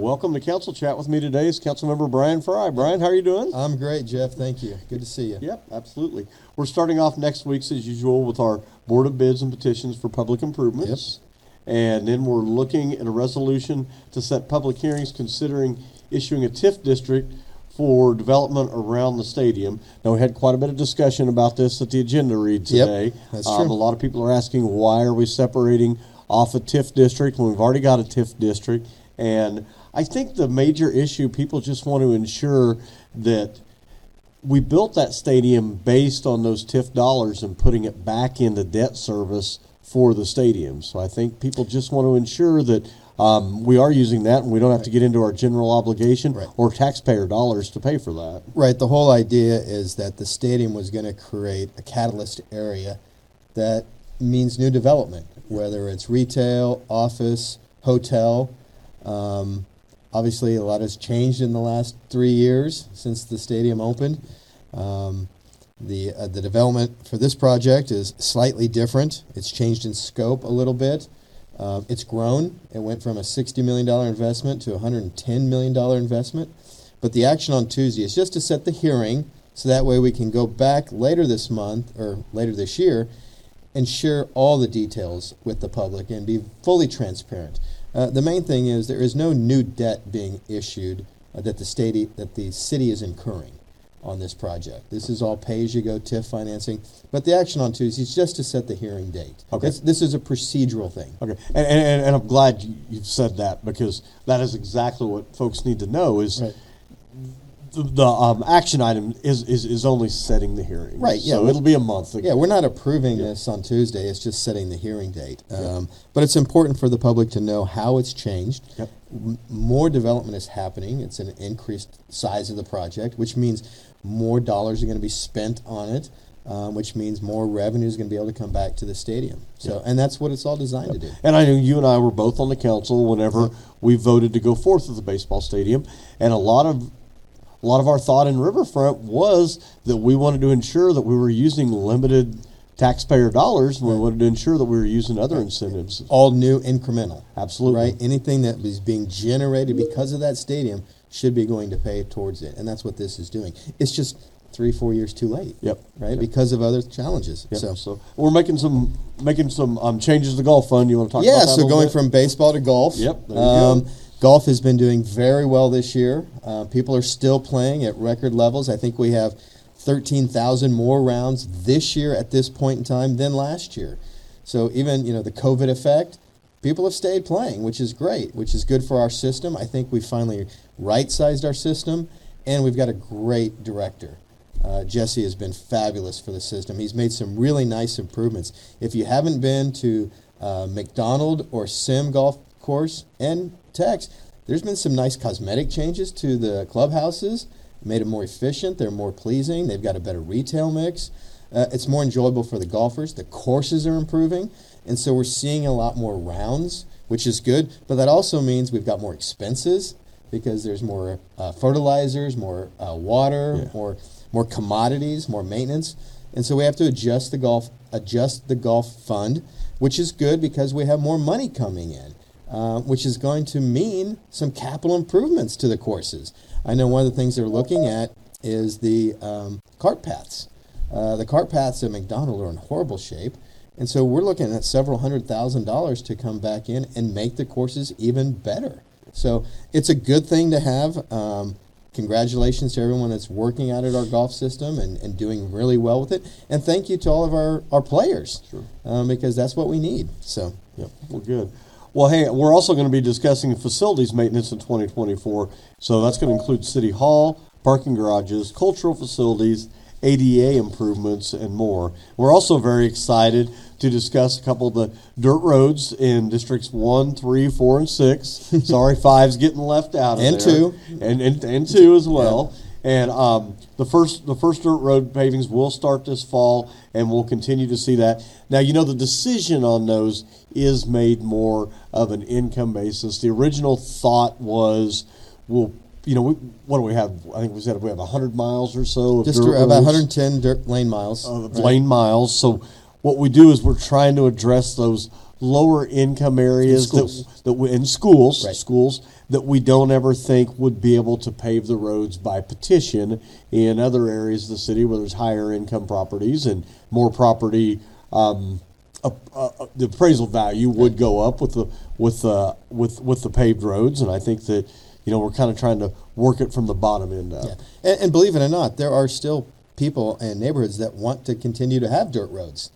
welcome to Council Chat with me today is Councilmember Bryan Frye. Brian, how are you doing? I'm great, Jeff. Thank you. Good to see you. Yep, absolutely. We're starting off next week's as usual with our Board of Bids and Petitions for Public Improvements. And then we're looking at a resolution to set public hearings considering issuing a TIF district for development around the stadium. Now, we had quite a bit of discussion about this at the agenda read Yep, today. that's Um, true. A lot of people are asking, why are we separating off a TIF district when we've already got a TIF district? And I think the major issue, people just want to ensure that we built that stadium based on those TIF dollars and putting it back into debt service for the stadium. So I think people just want to ensure that um, we are using that and we don't have to get into our general obligation Right. or taxpayer dollars to pay for that. Right. The whole idea is that the stadium was going to create a catalyst area that means new development, whether it's retail, office, hotel. Um, obviously, a lot has changed in the last three years since the stadium opened. Um, the uh, the development for this project is slightly different. It's changed in scope a little bit. Um, it's grown. It went from a $60 million investment to a $110 million investment. But the action on Tuesday is just to set the hearing so that way we can go back later this month or later this year and share all the details with the public and be fully transparent. Uh, the main thing is there is no new debt being issued uh, that the state that the city is incurring on this project. This is all pay-as-you-go TIF financing. But the action on Tuesday is just to set the hearing date. Okay. This, this is a procedural thing. Okay, and, and, and I'm glad you, you've said that because that is exactly what folks need to know is Right. The, um, action item is, is, is only setting the hearing. Right, yeah, So it'll be a month. Yeah, we're not approving this on Tuesday. It's just setting the hearing date. Um, but it's important for the public to know how it's changed. Yep. M- more development is happening. It's an increased size of the project, which means more dollars are going to be spent on it, um, which means more revenue is going to be able to come back to the stadium. So, and that's what it's all designed to do. And I know you and I were both on the council whenever we voted to go forth with the baseball stadium, and a lot of a lot of our thought in Riverfront was that we wanted to ensure that we were using limited taxpayer dollars, and we wanted to ensure that we were using other incentives. All new incremental. Absolutely. Right? Anything that is being generated because of that stadium should be going to pay towards it. And that's what this is doing. It's just three, four years too late. Yep. Right? Because of other challenges. Yep. So, So, we're making some making some um, changes to the golf fund. You want to talk yeah, about that? a so going bit? from baseball to golf. Yep, there you um, go. Golf has been doing very well this year. Uh, people are still playing at record levels. I think we have 13,000 more rounds this year at this point in time than last year. So even, you know, the COVID effect, people have stayed playing, which is great, which is good for our system. I think we finally right-sized our system, and we've got a great director. Uh, Jesse has been fabulous for the system. He's made some really nice improvements. If you haven't been to uh, MacDonald or Sim Golf Course and Tex, there's been some nice cosmetic changes to the clubhouses, made them more efficient. They're more pleasing. They've got a better retail mix. Uh, it's more enjoyable for the golfers. The courses are improving, and so we're seeing a lot more rounds, which is good. But that also means we've got more expenses because there's more uh, fertilizers, more uh, water, Yeah. more more commodities, more maintenance, and so we have to adjust the golf adjust the golf fund, which is good because we have more money coming in, uh, which is going to mean some capital improvements to the courses. I know one of the things they're looking at is the um, cart paths. Uh, the cart paths at MacDonald are in horrible shape. And so we're looking at several hundred thousand dollars to come back in and make the courses even better. So it's a good thing to have. Um, congratulations to everyone that's working out at our golf system and, and doing really well with it. And thank you to all of our, our players Sure. um, because that's what we need. So, Yep, we're good. Well, hey, we're also going to be discussing facilities maintenance in 2024. So that's going to include city hall, parking garages, cultural facilities, ADA improvements, and more. We're also very excited to discuss a couple of the dirt roads in districts one, three, four, and six. Sorry, five's getting left out of And there. two. and and, and two as well. And um, the first the first dirt road pavings will start this fall, and we'll continue to see that. Now, you know the decision on those is made more of an income basis. The original thought was, we'll you know we, what do we have? I think we said we have hundred miles or so. Of just about roads 110 dirt lane miles. right? lane miles. So what we do is we're trying to address those lower income areas schools. that that we, in schools Right. schools that we don't ever think would be able to pave the roads by petition in other areas of the city where there's higher income properties and more property um, uh, uh, the appraisal value would go up with the with the with with the paved roads and I think that you know we're kind of trying to work it from the bottom end up. Yeah. And, and believe it or not, there are still people and neighborhoods that want to continue to have dirt roads.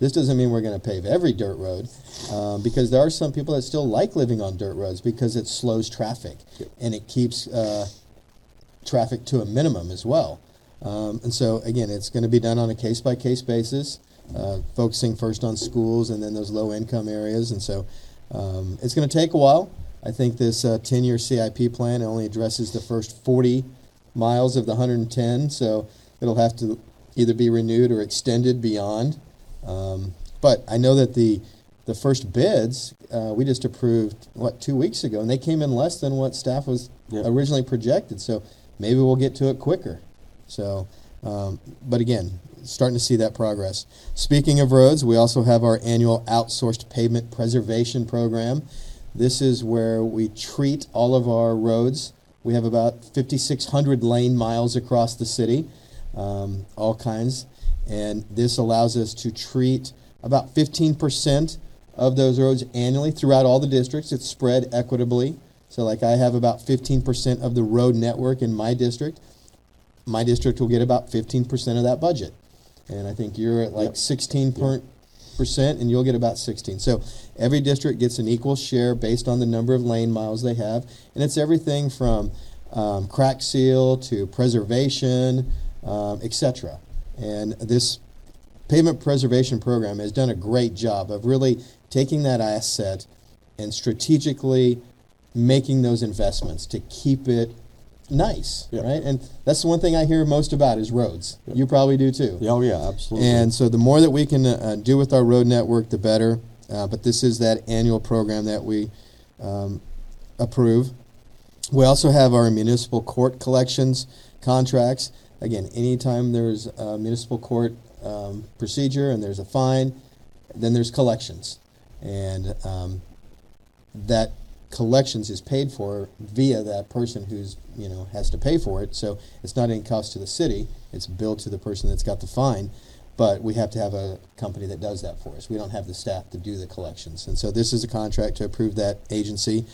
This doesn't mean we're going to pave every dirt road, um, because there are some people that still like living on dirt roads because it slows traffic and it keeps uh, traffic to a minimum as well. Um, and so again, it's going to be done on a case by case basis, uh, focusing first on schools and then those low income areas. And so um, it's going to take a while. I think this uh, 10 year CIP plan only addresses the first 40 miles of the 110, so it'll have to either be renewed or extended beyond. Um, but I know that the the first bids uh, we just approved what two weeks ago, and they came in less than what staff was Yeah. originally projected. So maybe we'll get to it quicker. So, um, but again, starting to see that progress. Speaking of roads, we also have our annual outsourced pavement preservation program. This is where we treat all of our roads. We have about 5,600 lane miles across the city, um, all kinds, and this allows us to treat about 15% of those roads annually throughout all the districts. It's spread equitably. So, like I have about 15% of the road network in my district. My district will get about 15% of that budget. And I think you're at like Yep. 16 per- percent, and you'll get about 16. So every district gets an equal share based on the number of lane miles they have, and it's everything from um, crack seal to preservation, um, etc. And this pavement preservation program has done a great job of really taking that asset and strategically making those investments to keep it nice, Yeah. right? And that's the one thing I hear most about is roads. You probably do too. Oh yeah, absolutely. And so the more that we can uh, do with our road network, the better. Uh, but this is that annual program that we um, approve. We also have our municipal court collections contracts. Again, anytime there's a municipal court um, procedure and there's a fine, then there's collections. And um, that collections is paid for via that person who's you know has to pay for it. So it's not any cost to the city; it's billed to the person that's got the fine. But we have to have a company that does that for us. We don't have the staff to do the collections, and so this is a contract to approve that agency.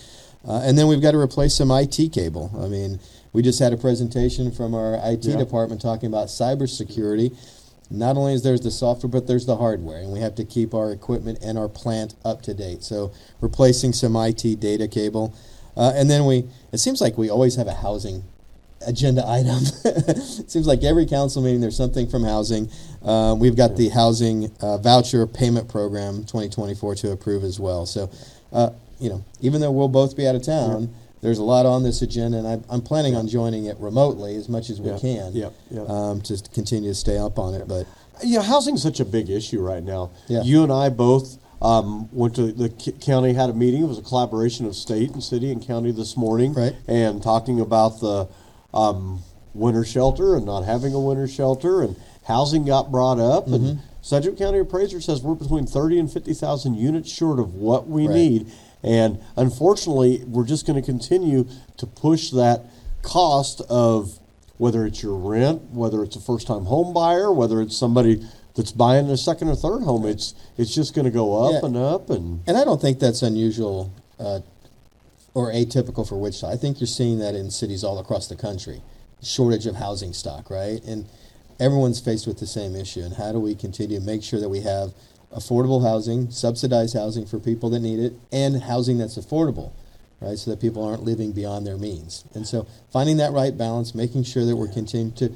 Uh, and then we've got to replace some IT cable. I mean, we just had a presentation from our IT Yeah. department talking about cybersecurity. Not only is there's the software, but there's the hardware, and we have to keep our equipment and our plant up to date. So replacing some IT data cable, uh, and then we. It seems like we always have a housing agenda item. it seems like every council meeting there's something from housing. Uh, we've got the housing uh, voucher payment program 2024 to approve as well. So, uh, you know, even though we'll both be out of town. There's a lot on this agenda, and I, I'm planning on joining it remotely as much as we Yeah. can Yeah. Yeah. um, to continue to stay up on it. But you know, housing's such a big issue right now. Yeah. You and I both um, went to the county, had a meeting. It was a collaboration of state and city and county this morning, Right. And talking about the um, winter shelter and not having a winter shelter, and housing got brought up. Mm-hmm. And Sedgwick County Appraiser says we're between thirty and fifty thousand units short of what we Right. need. And unfortunately, we're just going to continue to push that cost of whether it's your rent, whether it's a first-time home buyer, whether it's somebody that's buying a second or third home. It's it's just going to go up Yeah. and up and And I don't think that's unusual uh, or atypical for Wichita. I think you're seeing that in cities all across the country. Shortage of housing stock, right? And everyone's faced with the same issue. And how do we continue to make sure that we have affordable housing, subsidized housing for people that need it, and housing that's affordable, right? So that people aren't living beyond their means. And so finding that right balance, making sure that we're continuing to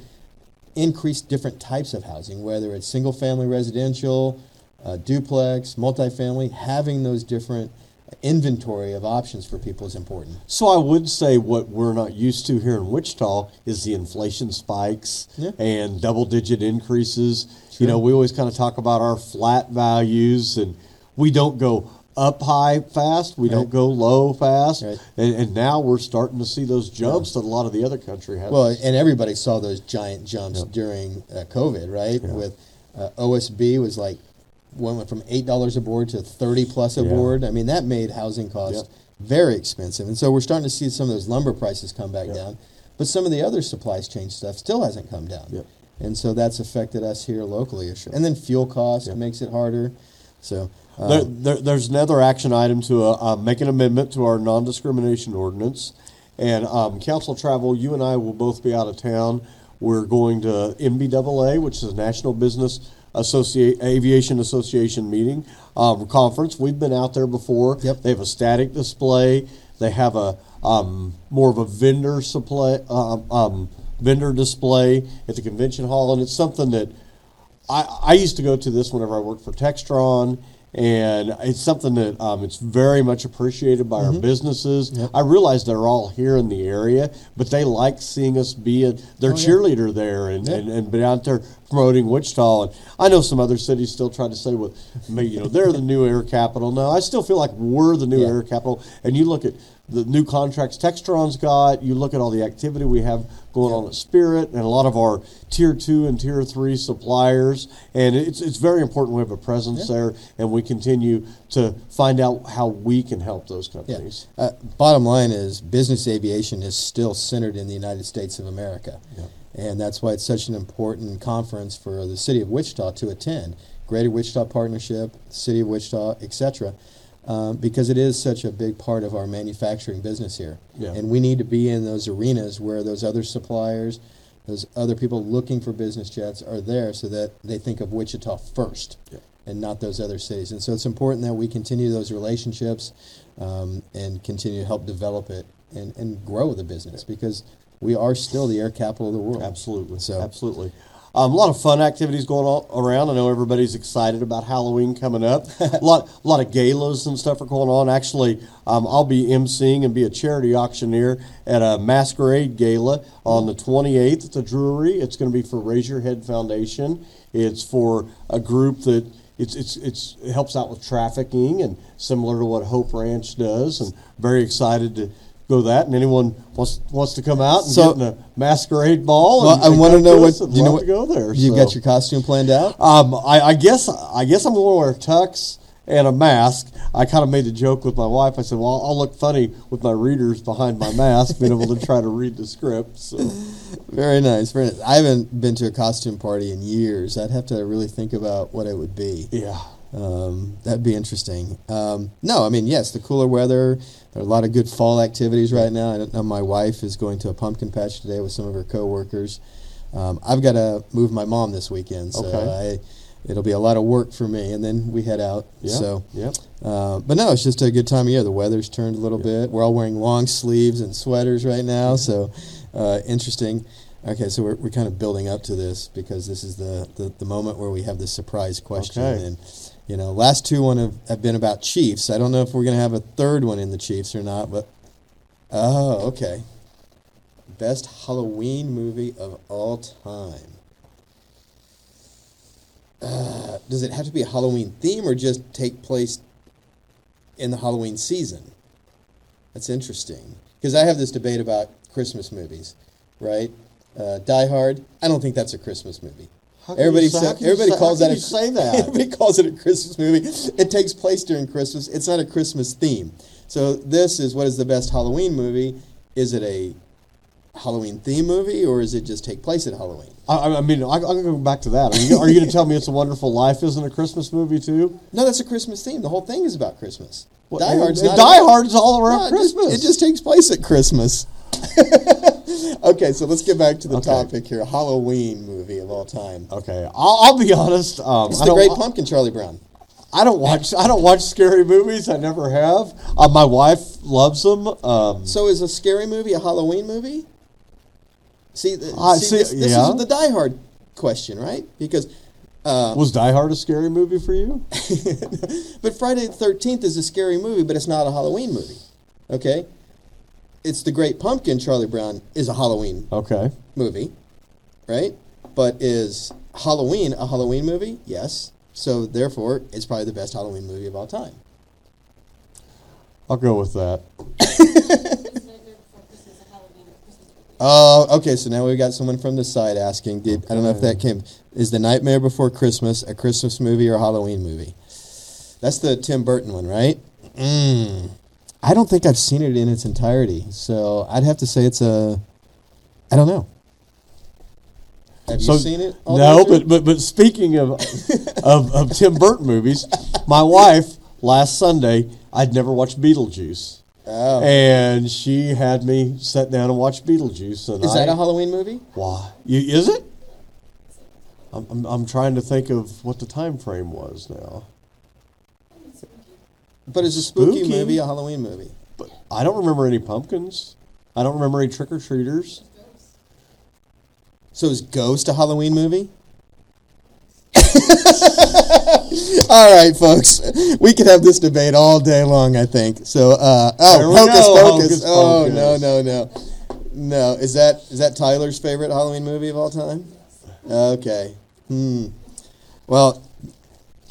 increase different types of housing, whether it's single family residential, uh, duplex, multifamily, having those different inventory of options for people is important. So I would say what we're not used to here in Wichita is the inflation spikes Yeah. and double digit increases. Sure. You know, we always kind of talk about our flat values and we don't go up high fast, we don't go low fast. Right. And, and now we're starting to see those jumps that a lot of the other country has. Well, and everybody saw those giant jumps during uh, COVID, right? With uh, OSB was like went from eight dollars a board to thirty plus a Yeah. board. I mean, that made housing costs very expensive, and so we're starting to see some of those lumber prices come back down. But some of the other supplies chain stuff still hasn't come down, and so that's affected us here locally. And then fuel costs Yep. makes it harder. So uh, There, there, there's another action item to uh, uh, make an amendment to our non-discrimination ordinance. And um, council travel, you and I will both be out of town. We're going to NBAA, which is a National Business Associate Aviation Association meeting um, conference. We've been out there before. Yep. They have a static display. They have a um, more of a vendor supply, um, um, vendor display at the convention hall, and it's something that I, I used to go to this whenever I worked for Textron, and it's something that um, it's very much appreciated by Mm-hmm. our businesses. I realize they're all here in the area, but they like seeing us be a their Oh, yeah. cheerleader there and, Yeah. and, and be out there promoting Wichita. And I know some other cities still try to say, well, you know, they're the new air capital. No, I still feel like we're the new Yeah. air capital. And you look at the new contracts Textron's got, you look at all the activity we have going on at Spirit and a lot of our tier two and tier three suppliers. And it's, it's very important we have a presence Yeah. there and we continue to find out how we can help those Yeah. companies. Uh, bottom line is business aviation is still centered in the United States of America. Yeah. And that's why it's such an important conference for the city of Wichita to attend. Greater Wichita Partnership, City of Wichita, etc. Um, because it is such a big part of our manufacturing business here. Yeah. And we need to be in those arenas where those other suppliers, those other people looking for business jets are there so that they think of Wichita first Yeah. and not those other cities. And so it's important that we continue those relationships um, and continue to help develop it and, and grow the business because we are still the air capital of the world. Absolutely. So- absolutely. Um, a lot of fun activities going on around. I know everybody's excited about Halloween coming up. a lot, a lot of galas and stuff are going on. Actually, um, I'll be emceeing and be a charity auctioneer at a masquerade gala on the 28th at the Drury. It's going to be for Raise Your Head Foundation. It's for a group that it's, it's, it's, it helps out with trafficking and similar to what Hope Ranch does. And very excited to go that. And anyone wants wants to come out and So- get in a masquerade ball. Well, and- I want to know what do you know what to go there. You so. got your costume planned out? Um, I, I guess I guess I'm going to wear tux and a mask. I kind of made a joke with my wife. I said, "Well, I'll look funny with my readers behind my mask, being able to try to read the script." So, Very nice. Very nice. I haven't been to a costume party in years. I'd have to really think about what it would be. yeah, Um, that'd be interesting. Um, no, I mean, yes, the cooler weather. There are a lot of good fall activities right now. I don't know. My wife is going to a pumpkin patch today with some of her coworkers. Um, I've got to move my mom this weekend, so Okay. I, it'll be a lot of work for me. And then we head out. yeah, So, yeah. uh, but no, it's just a good time of year. The weather's turned a little bit. We're all wearing long sleeves and sweaters right now, so uh, interesting. Okay, so we're, we're kind of building up to this because this is the, the, the moment where we have the surprise question. Okay. And, you know, last two one have, have been about Chiefs. I don't know if we're going to have a third one in the Chiefs or not, but oh, okay. Best Halloween movie of all time. Uh, does it have to be a Halloween theme or just take place in the Halloween season? That's interesting because I have this debate about Christmas movies, right? Uh, Die Hard. I don't think that's a Christmas movie. Everybody, say- sa- how can you everybody say- calls that a say that? Everybody calls it a Christmas movie. It takes place during Christmas. It's not a Christmas theme. So this is what is the best Halloween movie? Is it a Halloween theme movie or is it just take place at Halloween? I, I mean, I, I'm going to go back to that. Are you, are you going to tell me It's a Wonderful Life isn't a Christmas movie too? No, that's a Christmas theme. The whole thing is about Christmas. Well, Die Hard's Die Hard's all around No, it just- Christmas. It just, takes place at Christmas. okay, so let's get back to the Okay. topic here. Halloween movie of all time. okay. I'll, I'll be honest. Um, It's I the Great Pumpkin, Charlie Brown. I don't watch. I don't watch scary movies. I never have. Uh, my wife loves them. Um, So is a scary movie a Halloween movie? See, the, see, see- this, this yeah. is the Die Hard question, right? Because, uh, was Die Hard a scary movie for you? but Friday the Thirteenth is a scary movie, but it's not a Halloween movie. Okay, it's the Great Pumpkin. Charlie Brown is a Halloween Okay. movie, right? But is Halloween a Halloween movie? Yes. So therefore, it's probably the best Halloween movie of all time. I'll go with that. Is Nightmare Before Christmas a Halloween or Christmas Oh, okay. So now we've got someone from the side asking. Did I don't know if that came? Is the Nightmare Before Christmas a Christmas movie or a Halloween movie? That's the Tim Burton one, right? Mm. I don't think I've seen it in its entirety, so I'd have to say it's a. I don't know. Have So- you seen it? no, the way through? but, but but speaking of, of of Tim Burton movies, my wife last Sunday I'd never watched Beetlejuice, Oh. and she had me sit down and watch Beetlejuice. And is that a Halloween movie? Why? You, is it? I'm, I'm, I'm trying to think of what the time frame was now. But is a spooky, Spooky? movie a Halloween movie? But I don't remember any pumpkins. I don't remember any trick or treaters. So is Ghost a Halloween movie? all right, folks. We could have this debate all day long, I think. So, uh, oh, Hocus Pocus. Oh, no, no, no. No, is that is that Tyler's favorite Halloween movie of all time? Okay. Hmm. Well,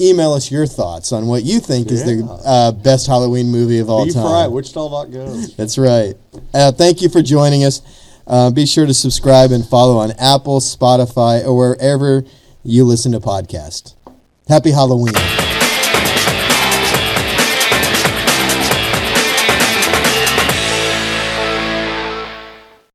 email us your thoughts on what you think is the uh, best Halloween movie of all Beef time. Frye at Wichita.gov. That's right. Uh, thank you for joining us. Uh, be sure to subscribe and follow on Apple, Spotify, or wherever you listen to podcasts. Happy Halloween.